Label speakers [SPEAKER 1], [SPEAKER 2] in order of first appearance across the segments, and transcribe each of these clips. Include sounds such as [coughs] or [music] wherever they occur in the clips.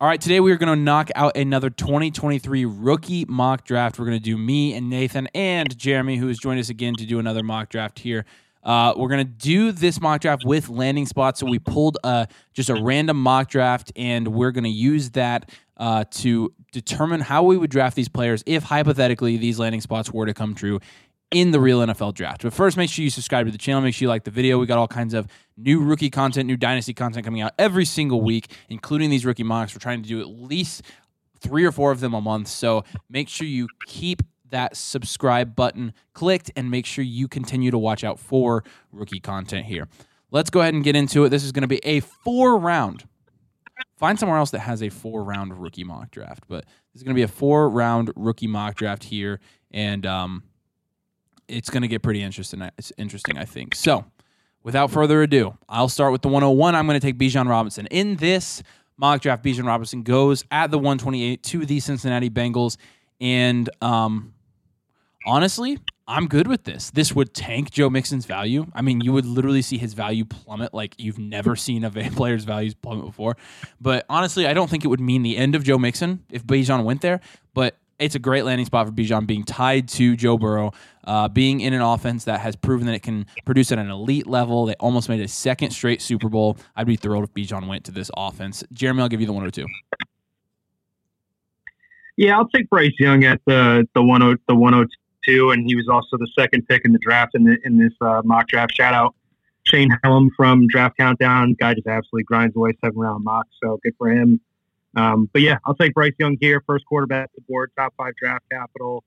[SPEAKER 1] All right, today we are going to knock out another 2023 rookie mock draft. We're going to do me and Nathan and Jeremy, who has joined us again to do another mock draft here. Uh, we're going to do this mock draft with landing spots. So we pulled uh, just a random mock draft, and we're going to use that uh, to determine how we would draft these players if hypothetically these landing spots were to come true in the real NFL draft. But first, make sure you subscribe to the channel. Make sure you like the video. We got all kinds of new rookie content, new dynasty content coming out every single week, including these rookie mocks. We're trying to do at least three or four of them a month. So make sure you keep that subscribe button clicked and make sure you continue to watch out for rookie content here. Let's go ahead and get into it. This is going to be a four round. Find somewhere else that has a four round rookie mock draft, but this is going to be a four round rookie mock draft here. And, um, it's going to get pretty interesting. It's interesting, I think. So, without further ado, I'll start with the 101. I'm going to take Bijan Robinson. In this mock draft, Bijan Robinson goes at the 128 to the Cincinnati Bengals. And um, honestly, I'm good with this. This would tank Joe Mixon's value. I mean, you would literally see his value plummet like you've never seen a [laughs] player's values plummet before. But honestly, I don't think it would mean the end of Joe Mixon if Bijan went there. But it's a great landing spot for Bijan being tied to Joe Burrow, uh, being in an offense that has proven that it can produce at an elite level. They almost made a second straight Super Bowl. I'd be thrilled if Bijan went to this offense. Jeremy, I'll give you the 102.
[SPEAKER 2] Yeah, I'll take Bryce Young at the the 10 the 102, and he was also the second pick in the draft in the in this uh, mock draft. Shout out Shane Hallam from Draft Countdown. Guy just absolutely grinds away seven round mock, so good for him. Um, but yeah, I'll take Bryce Young here, first quarterback the board, top five draft capital.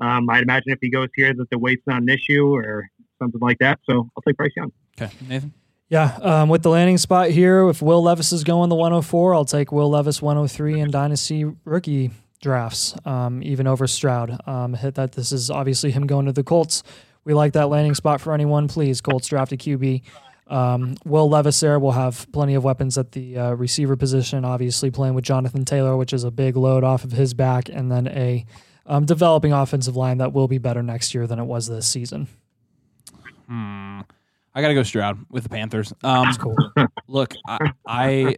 [SPEAKER 2] Um, I'd imagine if he goes here that the weight's not an issue or something like that. So I'll take Bryce Young.
[SPEAKER 1] Okay, Nathan.
[SPEAKER 3] Yeah, um, with the landing spot here, if Will Levis is going the 104, I'll take Will Levis 103 in dynasty rookie drafts, um, even over Stroud. Um, hit that. This is obviously him going to the Colts. We like that landing spot for anyone. Please, Colts draft a QB. Um, Will Levis there will have plenty of weapons at the uh, receiver position, obviously playing with Jonathan Taylor, which is a big load off of his back, and then a um, developing offensive line that will be better next year than it was this season.
[SPEAKER 1] Hmm. I got to go Stroud with the Panthers. Um,
[SPEAKER 3] That's cool. [laughs]
[SPEAKER 1] Look, I, I,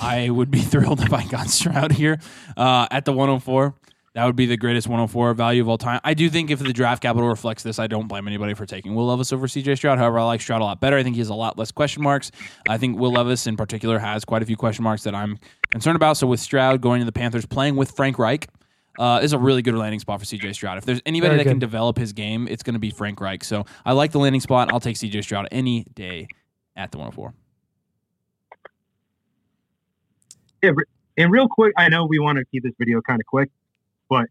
[SPEAKER 1] I would be [laughs] thrilled if I got Stroud here uh, at the 104. That would be the greatest 104 value of all time. I do think if the draft capital reflects this, I don't blame anybody for taking Will Levis over CJ Stroud. However, I like Stroud a lot better. I think he has a lot less question marks. I think Will Levis in particular has quite a few question marks that I'm concerned about. So with Stroud going to the Panthers, playing with Frank Reich, uh, is a really good landing spot for CJ Stroud. If there's anybody
[SPEAKER 3] Very
[SPEAKER 1] that
[SPEAKER 3] good.
[SPEAKER 1] can develop his game, it's going to be Frank Reich. So I like the landing spot. I'll take CJ Stroud any day at the 104.
[SPEAKER 2] And real quick, I know we want to keep this video kind of quick, but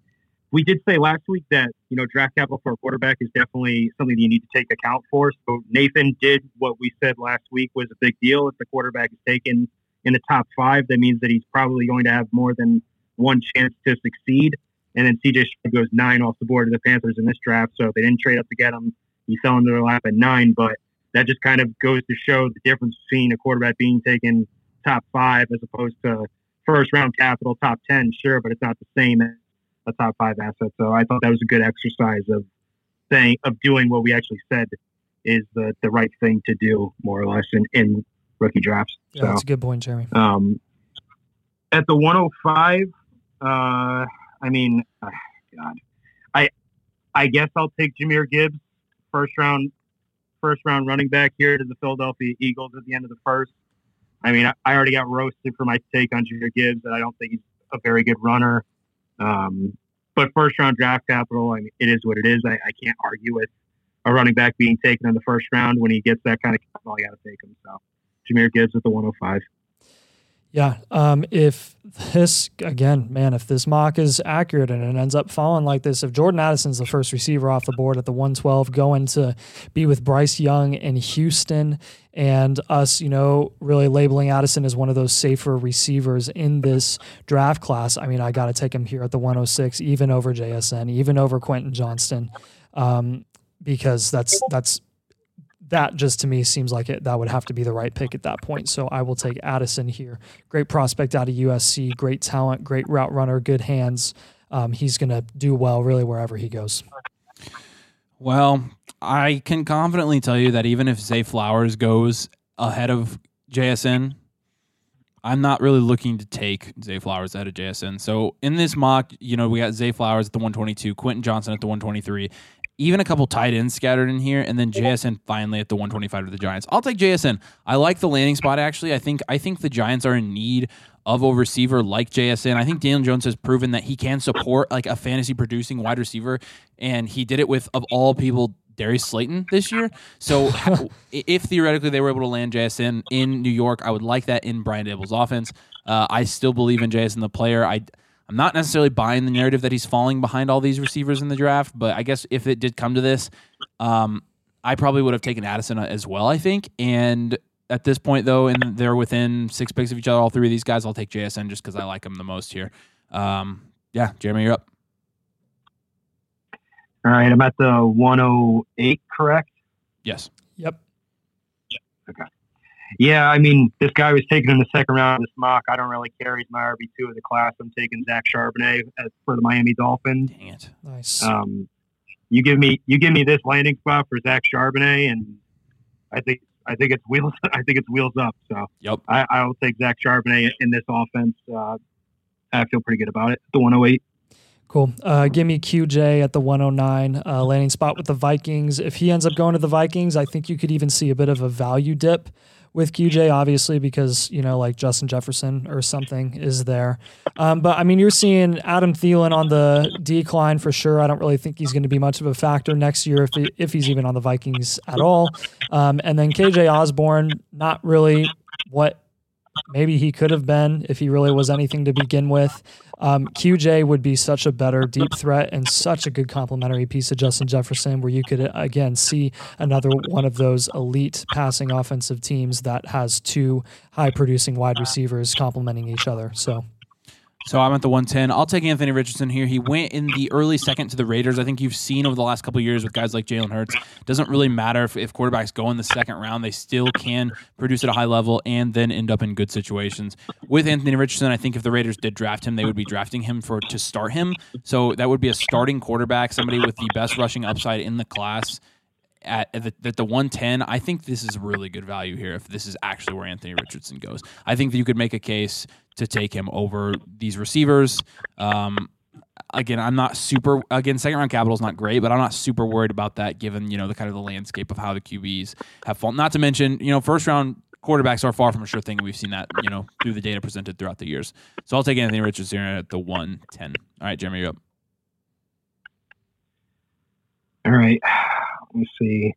[SPEAKER 2] we did say last week that you know draft capital for a quarterback is definitely something that you need to take account for. So Nathan did what we said last week was a big deal. If the quarterback is taken in the top five, that means that he's probably going to have more than one chance to succeed. And then CJ goes nine off the board to the Panthers in this draft. So if they didn't trade up to get him, he fell into their lap at nine. But that just kind of goes to show the difference between a quarterback being taken top five as opposed to first round capital top 10 sure but it's not the same a top five asset so i thought that was a good exercise of saying of doing what we actually said is the the right thing to do more or less in, in rookie drafts
[SPEAKER 3] Yeah,
[SPEAKER 2] so
[SPEAKER 3] that's a good point, Jeremy.
[SPEAKER 2] um at the 105 uh i mean uh, god i i guess i'll take jahmyr gibbs first round first round running back here to the philadelphia eagles at the end of the first I mean, I, I already got roasted for my take on Jahmyr Gibbs, and I don't think he's a very good runner. Um, but first round draft capital, I mean, it is what it is. I, I can't argue with a running back being taken in the first round when he gets that kind of capital. I got to take him. So Jahmyr Gibbs at the 105.
[SPEAKER 3] Yeah. Um, if this again, man, if this mock is accurate and it ends up falling like this, if Jordan Addison's the first receiver off the board at the 112, going to be with Bryce Young in Houston, and us, you know, really labeling Addison as one of those safer receivers in this draft class, I mean, I got to take him here at the 106, even over JSN, even over Quentin Johnston, um, because that's that's that just to me seems like it that would have to be the right pick at that point. So I will take Addison here. Great prospect out of USC, great talent, great route runner, good hands. Um, he's going to do well really wherever he goes.
[SPEAKER 1] Well, I can confidently tell you that even if Zay Flowers goes ahead of JSN, I'm not really looking to take Zay Flowers out of JSN. So in this mock, you know, we got Zay Flowers at the 122, Quentin Johnston at the 123, even a couple tight ends scattered in here, and then JSN finally at the 125 to the Giants. I'll take JSN. I like the landing spot actually. I think I think the Giants are in need of a receiver like JSN. I think Daniel Jones has proven that he can support like a fantasy producing wide receiver, and he did it with of all people Darius Slayton this year. So [laughs] if theoretically they were able to land JSN in New York, I would like that in Brian Daboll's offense. Uh, I still believe in JSN the player. I I'm not necessarily buying the narrative that he's falling behind all these receivers in the draft, but I guess if it did come to this, um, I probably would have taken Addison as well. I think, and at this point though, and they're within six picks of each other, all three of these guys, I'll take JSN just because I like him the most here. Um, yeah, Jeremy, you're up.
[SPEAKER 2] All right, I'm at the 108, correct?
[SPEAKER 1] Yes.
[SPEAKER 3] Yep.
[SPEAKER 2] Okay. Yeah, I mean, this guy was taken in the second round of this mock. I don't really care. He's my RB two of the class. I'm taking Zach Charbonnet as, for the Miami Dolphins.
[SPEAKER 1] Dang it.
[SPEAKER 3] Nice.
[SPEAKER 2] Um, you give me you give me this landing spot for Zach Charbonnet, and I think I think it's wheels [laughs] I think it's wheels up. So
[SPEAKER 1] Yep.
[SPEAKER 2] I, I will take Zach Charbonnet in this offense. Uh, I feel pretty good about it. The 108.
[SPEAKER 3] Cool. Uh, give me QJ at the 109 uh, landing spot with the Vikings. If he ends up going to the Vikings, I think you could even see a bit of a value dip with QJ, obviously, because, you know, like Justin Jefferson or something is there. Um, but I mean, you're seeing Adam Thielen on the decline for sure. I don't really think he's going to be much of a factor next year if, he, if he's even on the Vikings at all. Um, and then KJ Osborn, not really what maybe he could have been if he really was anything to begin with. Um, QJ would be such a better deep threat and such a good complementary piece of Justin Jefferson, where you could again see another one of those elite passing offensive teams that has two high producing wide receivers complementing each other. So
[SPEAKER 1] So I'm at the 110. I'll take Anthony Richardson here. He went in the early second to the Raiders. I think you've seen over the last couple years with guys like Jalen Hurts. Doesn't really matter if, if quarterbacks go in the second round; they still can produce at a high level and then end up in good situations. With Anthony Richardson, I think if the Raiders did draft him, they would be drafting him for to start him. So that would be a starting quarterback, somebody with the best rushing upside in the class. At, the, at the 110, I think this is really good value here if this is actually where Anthony Richardson goes. I think that you could make a case to take him over these receivers. Um, again, I'm not super again second round capital is not great, but I'm not super worried about that given you know the kind of the landscape of how the QBs have fallen. Not to mention you know first round quarterbacks are far from a sure thing. We've seen that you know through the data presented throughout the years. So I'll take Anthony Richardson at the 110. All right, Jeremy, you're up.
[SPEAKER 2] All right. Let me see.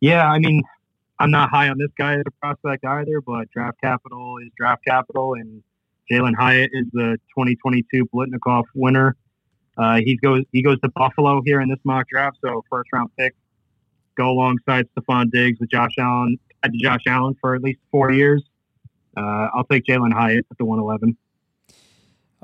[SPEAKER 2] Yeah, I mean, I'm not high on this guy as a prospect either, but draft capital is draft capital, and Jalin Hyatt is the 2022 Biletnikoff winner. Uh, he goes he goes to Buffalo here in this mock draft, so first round pick. Go alongside Stefon Diggs with Josh Allen, uh, Josh Allen for at least four years. Uh, I'll take Jalin Hyatt at the 111.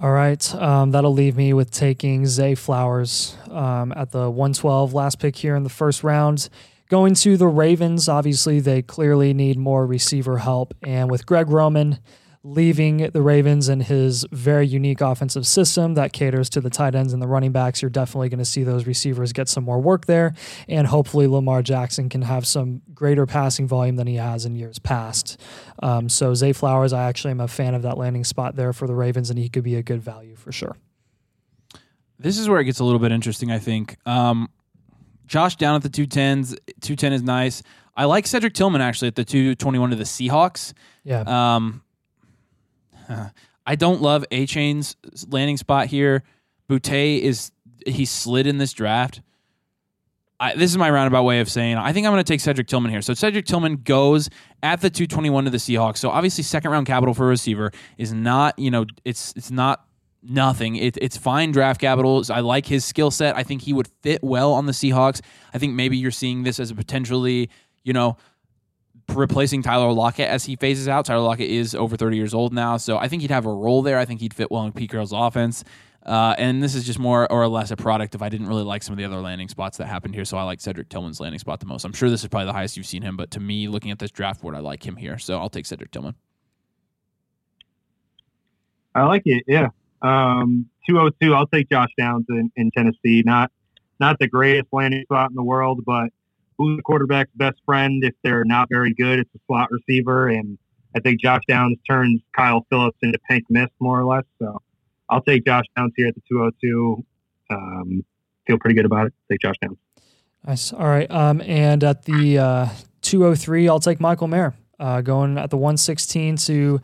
[SPEAKER 3] All right. Um, that'll leave me with taking Zay Flowers um, at the 112, last pick here in the first round. Going to the Ravens, obviously, they clearly need more receiver help. And with Greg Roman leaving the Ravens and his very unique offensive system that caters to the tight ends and the running backs, you're definitely going to see those receivers get some more work there. And hopefully, Lamar Jackson can have some greater passing volume than he has in years past. Um, so, Zay Flowers, I actually am a fan of that landing spot there for the Ravens, and he could be a good value for sure.
[SPEAKER 1] This is where it gets a little bit interesting, I think. Um, Josh down at the 210s. 210 is nice. I like Cedric Tillman actually at the 221 to the Seahawks.
[SPEAKER 3] Yeah.
[SPEAKER 1] Um, I don't love Achane's landing spot here. Boutte is he slid in this draft. I, this is my roundabout way of saying I think I'm going to take Cedric Tillman here. So Cedric Tillman goes at the 221 to the Seahawks. So obviously second round capital for a receiver is not you know it's it's not nothing. It, it's fine draft capital. I like his skill set. I think he would fit well on the Seahawks. I think maybe you're seeing this as a potentially you know replacing Tyler Lockett as he phases out. Tyler Lockett is over 30 years old now, so I think he'd have a role there. I think he'd fit well in Pete Carroll's offense. Uh, and this is just more or less a product of I didn't really like some of the other landing spots that happened here, so I like Cedric Tillman's landing spot the most. I'm sure this is probably the highest you've seen him, but to me, looking at this draft board, I like him here, so I'll take Cedric Tillman.
[SPEAKER 2] I like it. Yeah. Um, 202. I'll take Josh Downs in, in Tennessee. Not not the greatest landing spot in the world, but who's the quarterback's best friend if they're not very good? It's a slot receiver, and I think Josh Downs turns Kyle Phillips into pink mist more or less. So I'll take Josh Downs here at the 202. Um, feel pretty good about it. Take Josh Downs.
[SPEAKER 3] Nice. All right. Um, and at the uh, 203, I'll take Michael Mayer. Uh, going at the 116 to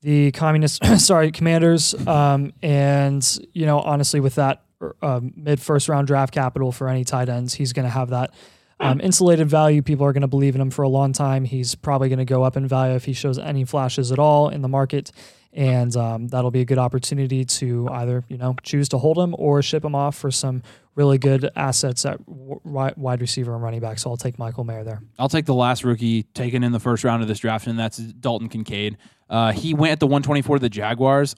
[SPEAKER 3] the communist, [coughs] sorry, commanders. Um, and, you know, honestly, with that uh, mid first round draft capital for any tight ends, he's going to have that um, insulated value. People are going to believe in him for a long time. He's probably going to go up in value if he shows any flashes at all in the market. And um, that'll be a good opportunity to either, you know, choose to hold him or ship him off for some really good assets at wide receiver and running back. So I'll take Michael Mayer there.
[SPEAKER 1] I'll take the last rookie taken in the first round of this draft, and that's Dalton Kincaid. Uh, he went at the 124 to the Jaguars.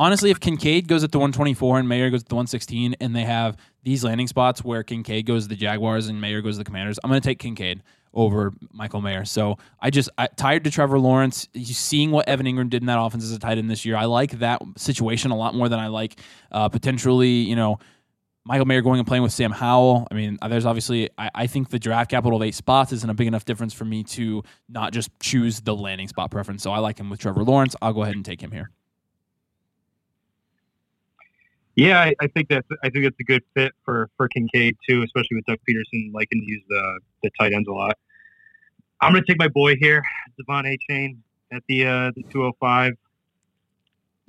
[SPEAKER 1] Honestly, if Kincaid goes at the 124 and Mayer goes at the 116, and they have these landing spots where Kincaid goes to the Jaguars and Mayer goes to the Commanders, I'm going to take Kincaid over Michael Mayer. So I just I, tired to Trevor Lawrence. Seeing what Evan Engram did in that offense as a tight end this year, I like that situation a lot more than I like uh, potentially you know Michael Mayer going and playing with Sam Howell. I mean, there's obviously, I, I, think the draft capital of eight spots isn't a big enough difference for me to not just choose the landing spot preference. So I like him with Trevor Lawrence. I'll go ahead and take him here.
[SPEAKER 2] Yeah, I, I think that's I think it's a good fit for for Kincaid too, especially with Doug Pederson liking to use the the tight ends a lot. I'm going to take my boy here, De'Von A. Chain at the uh, the 205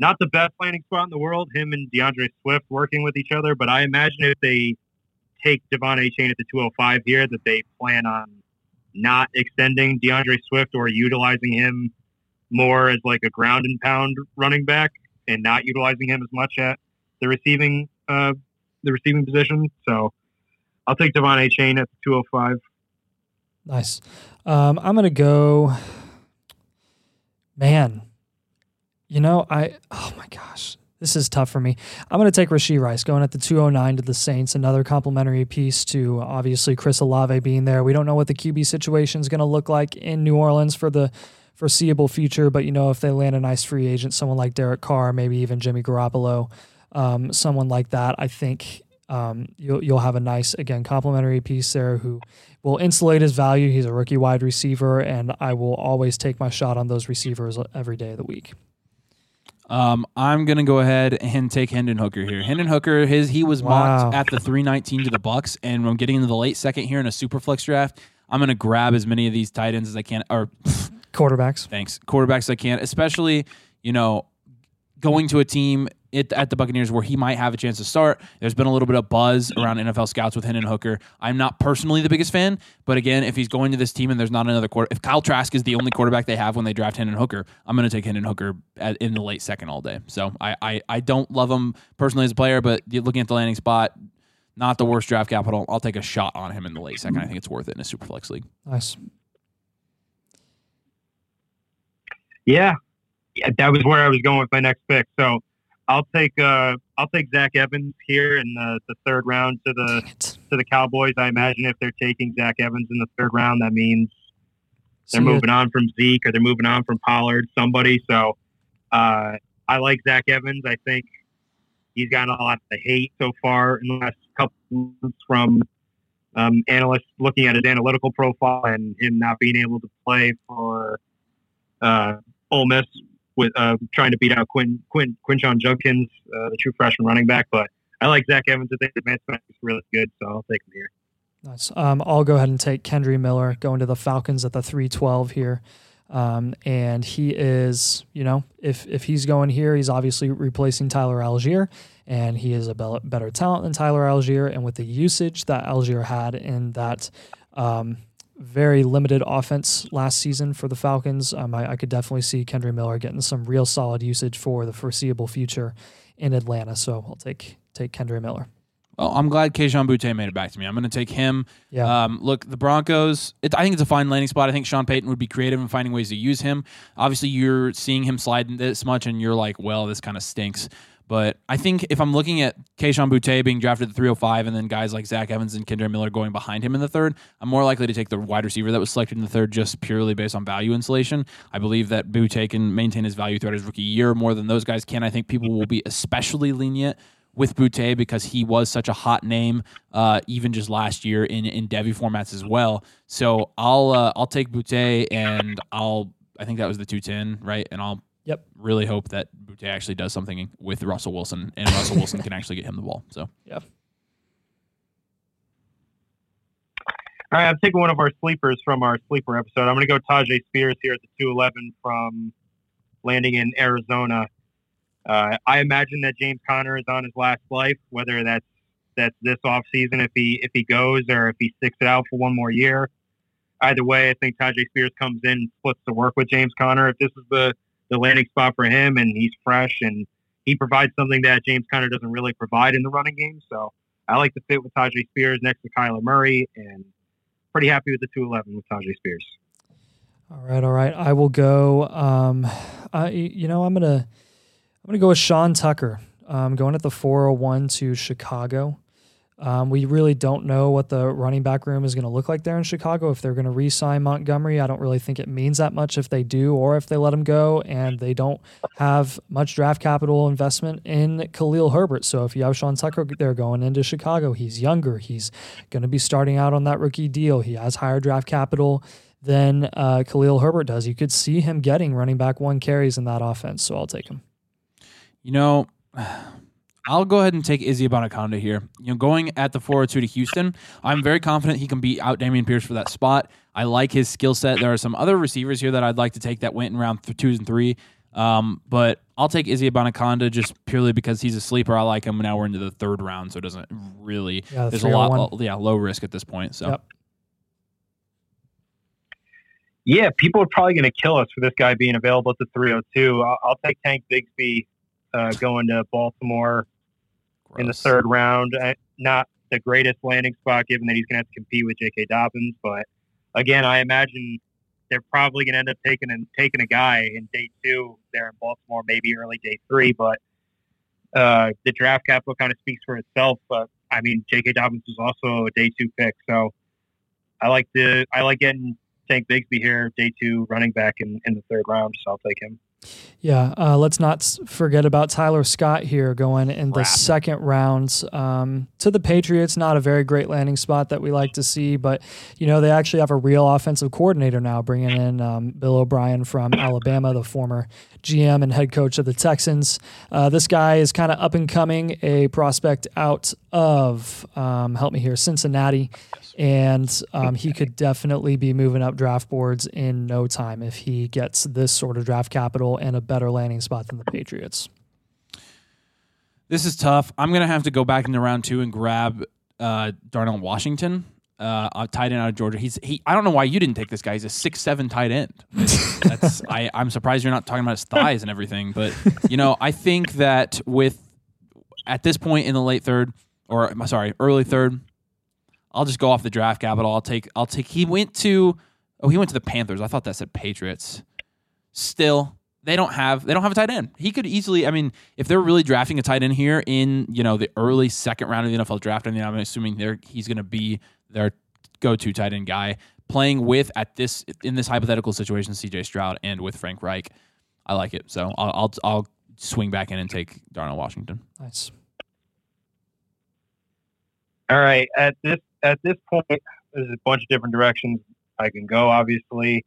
[SPEAKER 2] not the best landing spot in the world, him and DeAndre Swift working with each other. But I imagine if they take De'Von Achane at the 205 here, that they plan on not extending DeAndre Swift or utilizing him more as like a ground and pound running back and not utilizing him as much at the receiving uh, the receiving position. So I'll take De'Von Achane at 205.
[SPEAKER 3] Nice. Um, I'm to go. Man, you know, I oh my gosh, this is tough for me. I'm going to take Rashee Rice going at the 209 to the Saints. Another complimentary piece to obviously Chris Olave being there. We don't know what the QB situation is going to look like in New Orleans for the foreseeable future, but you know, if they land a nice free agent, someone like Derek Carr, maybe even Jimmy Garoppolo, um, someone like that, I think um, you'll you'll have a nice again complimentary piece there who will insulate his value. He's a rookie wide receiver, and I will always take my shot on those receivers every day of the week.
[SPEAKER 1] Um, I'm gonna go ahead and take Hendon Hooker here. Hendon Hooker, his he was wow. mocked at the 319 to the Bucks, and I'm getting into the late second here in a super flex draft. I'm gonna grab as many of these tight ends as I can, or
[SPEAKER 3] quarterbacks.
[SPEAKER 1] Thanks, quarterbacks I can, especially you know going to a team it, at the Buccaneers where he might have a chance to start. There's been a little bit of buzz around NFL scouts with Hendon Hooker. I'm not personally the biggest fan, but again, if he's going to this team and there's not another quarter, if Kyle Trask is the only quarterback they have when they draft Hendon Hooker, I'm going to take Hendon Hooker at, in the late second all day. So I, I, I don't love him personally as a player, but looking at the landing spot, not the worst draft capital. I'll take a shot on him in the late second. I think it's worth it in a super flex league.
[SPEAKER 3] Nice.
[SPEAKER 2] Yeah, yeah, that was where I was going with my next pick. So I'll take uh, I'll take Zach Evans here in the, the third round to the to the Cowboys. I imagine if they're taking Zach Evans in the third round, that means they're moving on from Zeke or they're moving on from Pollard, somebody. So uh, I like Zach Evans. I think he's gotten a lot of hate so far in the last couple months from um, analysts looking at his analytical profile and him not being able to play for uh, Ole Miss with uh, trying to beat out Quinn Quinn Quinshon Judkins, uh, the true freshman running back. But I like Zach Evans. I think advancement is really good, so I'll take him here.
[SPEAKER 3] Nice. Um, I'll go ahead and take Kendre Miller going to the Falcons at the three twelve here. Um, and he is, you know, if if he's going here, he's obviously replacing Tyler Allgeier, and he is a better talent than Tyler Allgeier. And with the usage that Allgeier had in that um, very limited offense last season for the Falcons. Um, I, I, could definitely see Kendre Miller getting some real solid usage for the foreseeable future in Atlanta. So I'll take take Kendre Miller.
[SPEAKER 1] Well, I'm glad Kayshon Boutte made it back to me. I'm going to take him.
[SPEAKER 3] Yeah.
[SPEAKER 1] Um, look, the Broncos. It, I think it's a fine landing spot. I think Sean Payton would be creative in finding ways to use him. Obviously, you're seeing him slide this much, and you're like, well, this kind of stinks. But I think if I'm looking at Kayshon Boutte being drafted at 305 and then guys like Zach Evans and Kendre Miller going behind him in the third, I'm more likely to take the wide receiver that was selected in the third just purely based on value insulation. I believe that Boutte can maintain his value throughout his rookie year more than those guys can. I think people will be especially lenient with Boutte because he was such a hot name, uh, even just last year in in Devy formats as well. So I'll uh, I'll take Boutte and I'll I think that was the 210, right? And I'll
[SPEAKER 3] Yep.
[SPEAKER 1] really hope that Boutte actually does something with Russell Wilson and Russell Wilson can actually get him the ball. So yeah.
[SPEAKER 2] All right, I'm taking one of our sleepers from our sleeper episode. I'm going to go Tyjae Spears here at the 211 from landing in Arizona. Uh, I imagine that James Conner is on his last life, whether that's that's this off season if he if he goes or if he sticks it out for one more year. Either way, I think Tyjae Spears comes in and splits the work with James Conner. If this is the the landing spot for him and he's fresh and he provides something that James Conner doesn't really provide in the running game, so I like to fit with Tyjae Spears next to Kyler Murray and pretty happy with the 211 with Tyjae Spears.
[SPEAKER 3] All right, all right. I will go. Um, I you know I'm gonna I'm gonna go with Sean Tucker. Um, going at the 401 to Chicago. Um, we really don't know what the running back room is going to look like there in Chicago. If they're going to re-sign Montgomery, I don't really think it means that much if they do, or if they let him go, and they don't have much draft capital investment in Khalil Herbert. So if you have Sean Tucker there going into Chicago, he's younger. He's going to be starting out on that rookie deal. He has higher draft capital than uh, Khalil Herbert does. You could see him getting running back one carries in that offense. So I'll take him.
[SPEAKER 1] You know, I'll go ahead and take Izzy Abanikanda here. You know, going at the 402 to Houston, I'm very confident he can beat out Dameon Pierce for that spot. I like his skill set. There are some other receivers here that I'd like to take that went in round th- twos and three. Um, but I'll take Izzy Abanikanda just purely because he's a sleeper. I like him. Now we're into the third round, so it doesn't really.
[SPEAKER 3] Yeah, the
[SPEAKER 1] there's a lot,
[SPEAKER 3] 301.
[SPEAKER 1] yeah, low risk at this point. So
[SPEAKER 3] Yep.
[SPEAKER 2] Yeah, people are probably going to kill us for this guy being available at the 302. I'll, I'll take Tank Bigsby uh, going to Baltimore in the third round. Not the greatest landing spot given that he's going to have to compete with J.K. Dobbins, but again, I imagine they're probably going to end up taking and taking a guy in day two there in Baltimore, maybe early day three. But uh, the draft capital kind of speaks for itself. But I mean, J.K. Dobbins was also a day two pick, so I like the I like getting Tank Bigsby here, day two running back in, in the third round. So I'll take him.
[SPEAKER 3] Yeah, uh, let's not forget about Tyler Scott here going in the second round um, to the Patriots. Not a very great landing spot that we like to see, but you know they actually have a real offensive coordinator now, bringing in um, Bill O'Brien from Alabama, the former GM and head coach of the Texans. Uh, this guy is kind of up and coming, a prospect out of um, help me here, Cincinnati and um, he could definitely be moving up draft boards in no time if he gets this sort of draft capital and a better landing spot than the Patriots.
[SPEAKER 1] This is tough. I'm gonna have to go back into round two and grab uh, Darnell Washington, uh, a tight end out of Georgia. He's he. I don't know why you didn't take this guy. He's a six seven tight end. [laughs] That's I. I'm surprised you're not talking about his thighs and everything. But you know, I think that with at this point in the late third or I'm sorry, early third, I'll just go off the draft capital. I'll take. I'll take. He went to. Oh, he went to the Panthers. I thought that said Patriots. Still, they don't have they don't have a tight end. He could easily. I mean, if they're really drafting a tight end here in you know the early second round of the NFL draft, I mean, I'm assuming they're he's going to be their go-to tight end guy. Playing with at this in this hypothetical situation, C.J. Stroud and with Frank Reich, I like it. So I'll I'll, I'll swing back in and take Darnell Washington.
[SPEAKER 3] Nice.
[SPEAKER 2] All right. At this at this point, there's a bunch of different directions I can go. Obviously,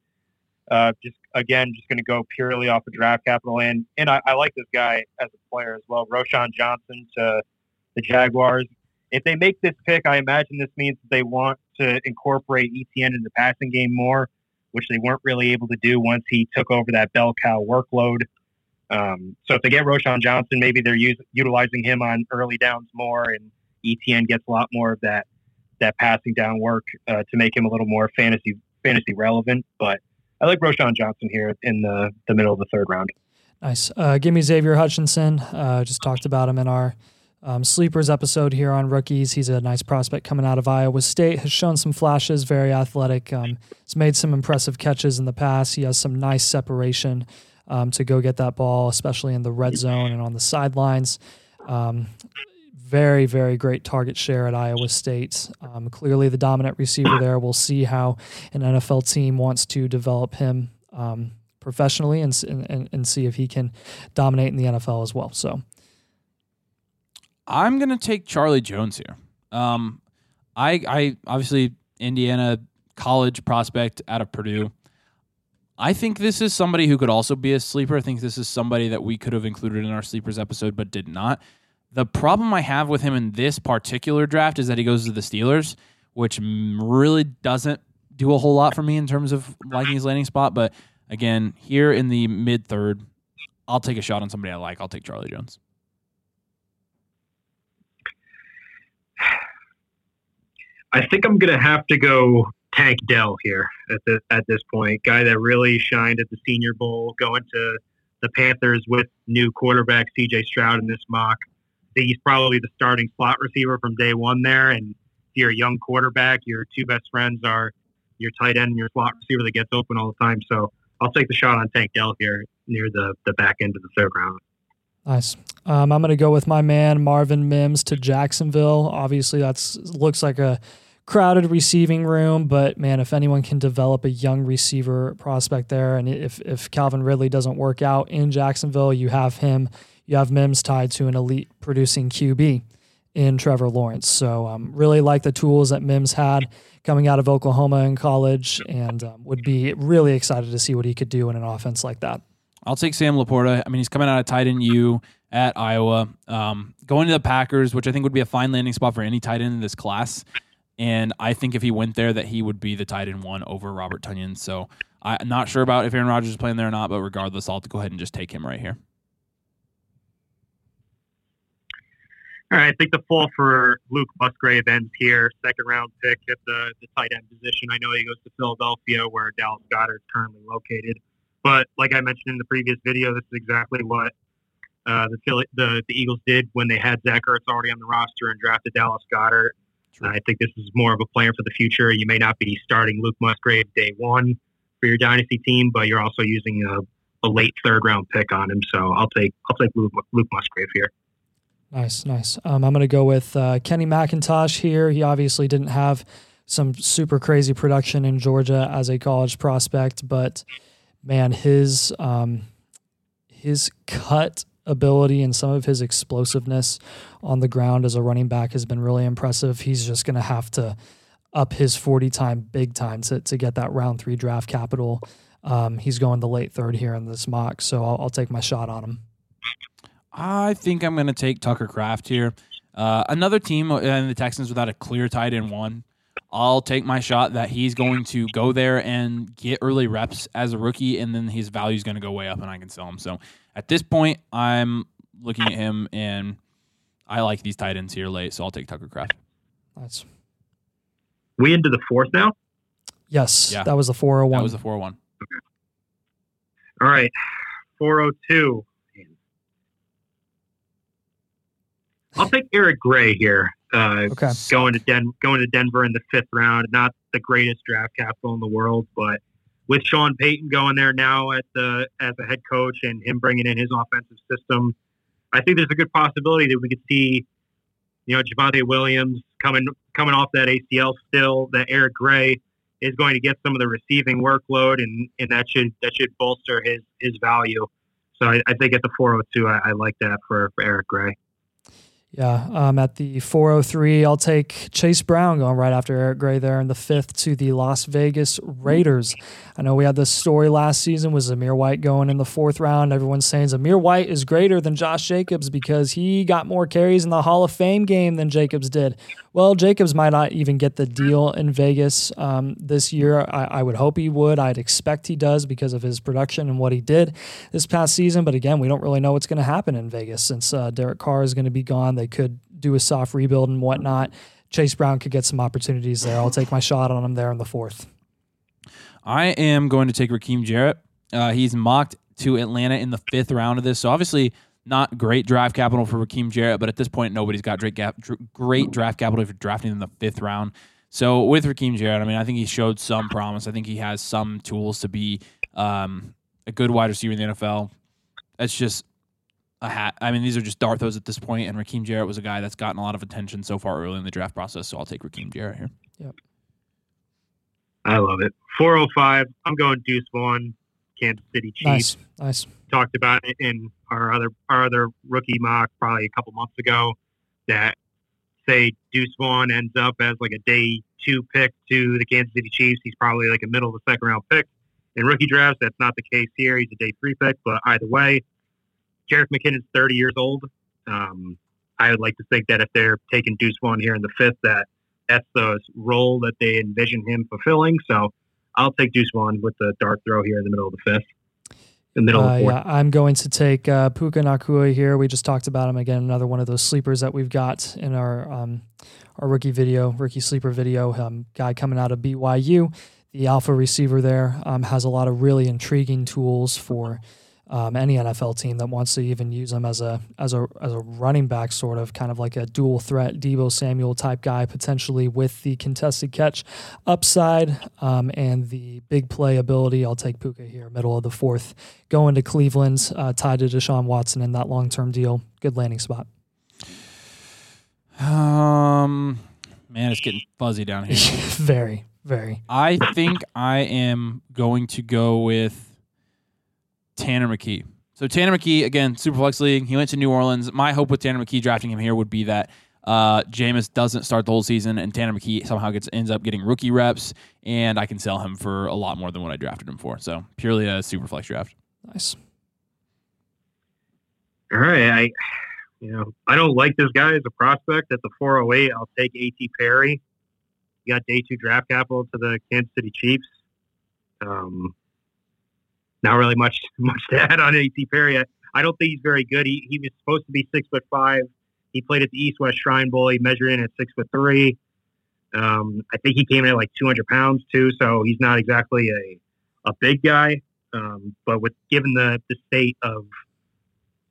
[SPEAKER 2] uh, just again, just going to go purely off of draft capital, and and I, I like this guy as a player as well. Roschon Johnson to the Jaguars. If they make this pick, I imagine this means they want to incorporate ETN in the passing game more, which they weren't really able to do once he took over that bell cow workload. Um, so if they get Roschon Johnson, maybe they're us- utilizing him on early downs more, and ETN gets a lot more of that that passing down work uh, to make him a little more fantasy fantasy relevant. But I like Roschon Johnson here in the the middle of the third round.
[SPEAKER 3] Nice. Uh, give me Xavier Hutchinson. Uh, just talked about him in our um, sleepers episode here on rookies. He's a nice prospect coming out of Iowa State. Has shown some flashes. Very athletic. Um, has made some impressive catches in the past. He has some nice separation um, to go get that ball, especially in the red zone and on the sidelines. Um, very, very great target share at Iowa State. Um, clearly, the dominant receiver there. We'll see how an NFL team wants to develop him um, professionally and, and and see if he can dominate in the NFL as well. So,
[SPEAKER 1] I'm gonna take Charlie Jones here. Um, I I obviously Indiana college prospect out of Purdue. I think this is somebody who could also be a sleeper. I think this is somebody that we could have included in our sleepers episode, but did not. The problem I have with him in this particular draft is that he goes to the Steelers, which really doesn't do a whole lot for me in terms of liking his landing spot. But again, here in the mid third, I'll take a shot on somebody I like. I'll take Charlie Jones.
[SPEAKER 2] I think I'm gonna have to go Tank Dell here at the, at this point. Guy that really shined at the Senior Bowl, going to the Panthers with new quarterback C.J. Stroud in this mock. I think he's probably the starting slot receiver from day one there. And if you're a young quarterback, your two best friends are your tight end and your slot receiver that gets open all the time. So I'll take the shot on Tank Dell here near the, the back end of the third round.
[SPEAKER 3] Nice. Um, I'm going to go with my man Marvin Mims to Jacksonville. Obviously, that's looks like a crowded receiving room, but man, if anyone can develop a young receiver prospect there, and if if Calvin Ridley doesn't work out in Jacksonville, you have him, you have Mims tied to an elite producing QB in Trevor Lawrence. So um, really like the tools that Mims had coming out of Oklahoma in college, and um, would be really excited to see what he could do in an offense like that.
[SPEAKER 1] I'll take Sam LaPorta. I mean, he's coming out of tight end U at Iowa, um, going to the Packers, which I think would be a fine landing spot for any tight end in this class. And I think if he went there, that he would be the tight end one over Robert Tonyan. So I'm not sure about if Aaron Rodgers is playing there or not, but regardless, I'll go ahead and just take him right here.
[SPEAKER 2] All right, I think the fall for Luke Musgrave ends here. Second round pick at the, the tight end position. I know he goes to Philadelphia, where Dallas Goedert is currently located. But like I mentioned in the previous video, this is exactly what uh, the, Philly, the the Eagles did when they had Zach Ertz already on the roster and drafted Dallas I think this is more of a player for the future. You may not be starting Luke Musgrave day one for your dynasty team, but you're also using a, a late third round pick on him. So I'll take I'll take Luke, Luke Musgrave here.
[SPEAKER 3] Nice, nice. Um, I'm going to go with uh, Kenny McIntosh here. He obviously didn't have some super crazy production in Georgia as a college prospect, but man, his um, his cut ability and some of his explosiveness on the ground as a running back has been really impressive. He's just going to have to up his 40 time big time to, to get that round three draft capital. Um, he's going the late third here in this mock, so I'll, I'll take my shot on him.
[SPEAKER 1] I think I'm going to take Tucker Kraft here. Uh, another team in the Texans without a clear tight end one. I'll take my shot that he's going to go there and get early reps as a rookie, and then his value is going to go way up, and I can sell him. So at this point, I'm looking at him, and I like these tight ends here late, so I'll take Tucker Kraft.
[SPEAKER 3] That's
[SPEAKER 2] we into the fourth now.
[SPEAKER 3] Yes, yeah. that was the 401.
[SPEAKER 1] That was the 401.
[SPEAKER 2] Okay. All right, 402. I'll take Eric Gray here. Uh, okay. Going to Den- going to Denver in the fifth round. Not the greatest draft capital in the world, but with Sean Payton going there now at the as a head coach and him bringing in his offensive system, I think there's a good possibility that we could see, you know, Javonte Williams coming coming off that ACL still. That Eric Gray is going to get some of the receiving workload, and, and that should that should bolster his his value. So I, I think at the 402, I, I like that for, for Eric Gray.
[SPEAKER 3] Yeah, um, at the 403, I'll take Chase Brown going right after Eric Gray there in the fifth to the Las Vegas Raiders. I know we had this story last season with Zamir White going in the fourth round. Everyone's saying Zamir White is greater than Josh Jacobs because he got more carries in the Hall of Fame game than Jacobs did. Well, Jacobs might not even get the deal in Vegas um, this year. I, I, would hope he would. I'd expect he does because of his production and what he did this past season. But again, we don't really know what's going to happen in Vegas since uh, Derek Carr is going to be gone. They could do a soft rebuild and whatnot. Chase Brown could get some opportunities there. I'll take my shot on him there in the fourth.
[SPEAKER 1] I am going to take Rakim Jarrett. Uh, he's mocked to Atlanta in the fifth round of this. So obviously, not great draft capital for Rakim Jarrett, but at this point, nobody's got great, gap, great draft capital for drafting in the fifth round. So with Rakim Jarrett, I mean, I think he showed some promise. I think he has some tools to be um, a good wide receiver in the NFL. It's just a hat. I mean, these are just dart throws at this point, and Rakim Jarrett was a guy that's gotten a lot of attention so far early in the draft process. So I'll take Rakim Jarrett here.
[SPEAKER 3] Yep.
[SPEAKER 2] I love it. 405. I'm going Deuce Vaughn, Kansas City
[SPEAKER 3] Chiefs. Nice. nice
[SPEAKER 2] talked about it in our other our other rookie mock probably a couple months ago that say Deuce Vaughn ends up as like a day two pick to the Kansas City Chiefs. He's probably like a middle of the second round pick. In rookie drafts, that's not the case here. He's a day three pick, but either way, Jerick McKinnon's 30 years old. Um, I would like to think that if they're taking Deuce Vaughn here in the fifth, that that's the role that they envision him fulfilling. So I'll take Deuce Vaughn with the dart throw here in the middle of the fifth. In the middle
[SPEAKER 3] Uh,
[SPEAKER 2] of the
[SPEAKER 3] yeah, I'm going to take uh, Puka Nacua here. We just talked about him again. Another one of those sleepers that we've got in our um, our rookie video, rookie sleeper video. Um, guy coming out of BYU, the alpha receiver there um, has a lot of really intriguing tools for um, any NFL team that wants to even use him as a as a as a running back, sort of kind of like a dual threat Deebo Samuel type guy, potentially with the contested catch upside um, and the big play ability. I'll take Puka here, middle of the fourth, going to Cleveland, uh, tied to Deshaun Watson in that long term deal. Good landing spot.
[SPEAKER 1] Um, man, it's getting fuzzy down here. [laughs]
[SPEAKER 3] very, very.
[SPEAKER 1] I think I am going to go with Tanner McKee. So Tanner McKee again, Superflex League. He went to New Orleans. My hope with Tanner McKee drafting him here would be that uh, Jameis doesn't start the whole season, and Tanner McKee somehow gets ends up getting rookie reps, and I can sell him for a lot more than what I drafted him for. So purely a Superflex draft.
[SPEAKER 3] Nice.
[SPEAKER 2] All right, I you know I don't like this guy as a prospect at the 408. I'll take A.T. Perry. You got day two draft capital to the Kansas City Chiefs. Um, not really much [laughs] much to add on A.T. Perry. I, I don't think he's very good. He he was supposed to be six foot five. He played at the East West Shrine Bowl. He measured in at six foot three. Um, I think he came in at like 200 pounds too, so he's not exactly a a big guy. Um, but with given the the state of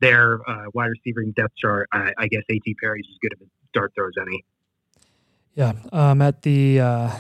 [SPEAKER 2] their uh, wide receiving depth chart, I, I guess A.T. Perry's as good of a dart throw as any.
[SPEAKER 3] Yeah. Um, at the, uh,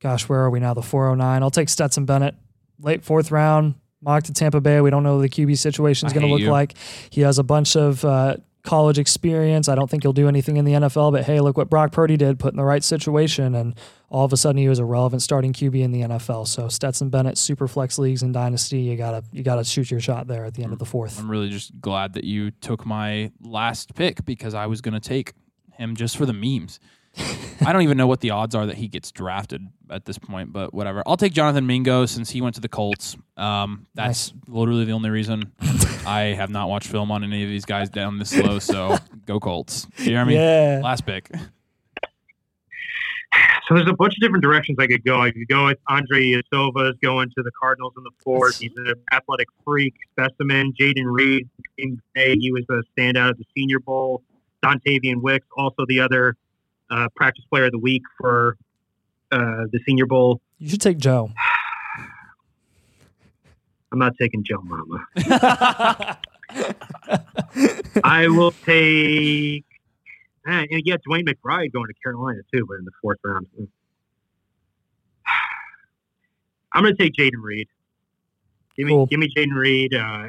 [SPEAKER 3] gosh, where are we now? The 409. I'll take Stetson Bennett, late fourth round, mock to Tampa Bay. We don't know what the QB situation is going to look
[SPEAKER 1] you.
[SPEAKER 3] like. He has a bunch of uh, college experience. I don't think he'll do anything in the NFL, but hey, look what Brock Purdy did, put in the right situation, and all of a sudden he was a relevant starting QB in the NFL. So Stetson Bennett, super flex leagues and dynasty, you gotta you gotta shoot your shot there at the end of the fourth.
[SPEAKER 1] I'm really just glad that you took my last pick because I was going to take him just for the memes. [laughs] I don't even know what the odds are that he gets drafted at this point, but whatever. I'll take Jonathan Mingo since he went to the Colts. Um, that's literally the only reason. I have not watched film on any of these guys down this low, so go Colts. Jeremy,
[SPEAKER 3] yeah.
[SPEAKER 1] last pick.
[SPEAKER 2] So there's a bunch of different directions I could go. I could go with Andre Silva's going to the Cardinals in the fourth. He's an athletic freak specimen. Jayden Reed, he was a standout at the Senior Bowl. Dontayvion Wicks, also the other uh, practice player of the week for uh, the Senior Bowl.
[SPEAKER 3] You should take Joe. [sighs]
[SPEAKER 2] I'm not taking Joe Mama. [laughs] I will take. eh, And yeah, DeWayne McBride going to Carolina too, but in the fourth round. [sighs] I'm going to take Jayden Reed. Give me,
[SPEAKER 3] Cool.
[SPEAKER 2] give me Jayden Reed. Uh,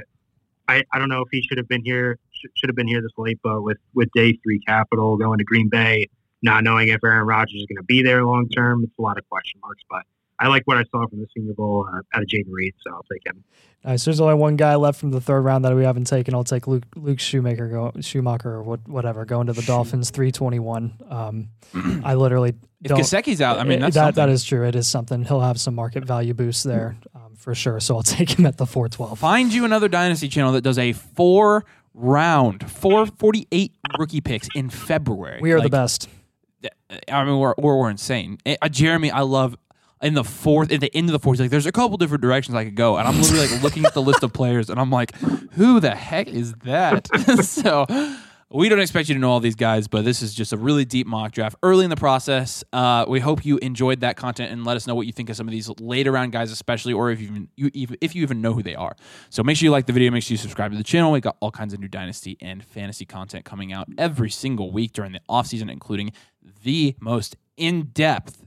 [SPEAKER 2] I, I don't know if he should have been here. Should, should have been here this late, but with with day three capital going to Green Bay, not knowing if Aaron Rodgers is going to be there long term, it's a lot of question marks. But I like what I saw from the Senior Bowl uh, out of Jayden Reed, so I'll take him.
[SPEAKER 3] Nice. There's only one guy left from the third round that we haven't taken. I'll take Luke Luke Shoemaker go Schumacher or what, whatever going to the Dolphins 321. Um, [clears throat] I literally
[SPEAKER 1] If
[SPEAKER 3] don't.
[SPEAKER 1] Gesicki's out, I mean, that's
[SPEAKER 3] that
[SPEAKER 1] something.
[SPEAKER 3] that is true. It is something. He'll have some market value boost there um, for sure. So I'll [laughs] take him at the 412.
[SPEAKER 1] Find you another dynasty channel that does a four round, four forty eight rookie picks in February.
[SPEAKER 3] We are the best.
[SPEAKER 1] I mean, we're we're, we're insane. Eh, Uh, Jeremy, I love in the fourth, at the end of the fourth. Like, there's a couple different directions I could go, and I'm literally like looking at the list of players, and I'm like, who the heck is that? [laughs] so. We don't expect you to know all these guys, but this is just a really deep mock draft early in the process. Uh, we hope you enjoyed that content and let us know what you think of some of these later round guys, especially, or if you even you, even- if you even know who they are. So make sure you like the video, make sure you subscribe to the channel. We got all kinds of new dynasty and fantasy content coming out every single week during the off season, including the most in depth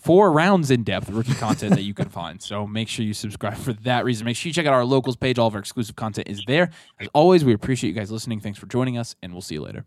[SPEAKER 1] four rounds in depth rookie content that you can find. So make sure you subscribe for that reason. Make sure you check out our locals page. All of our exclusive content is there. As always, we appreciate you guys listening. Thanks for joining us, and we'll see you later.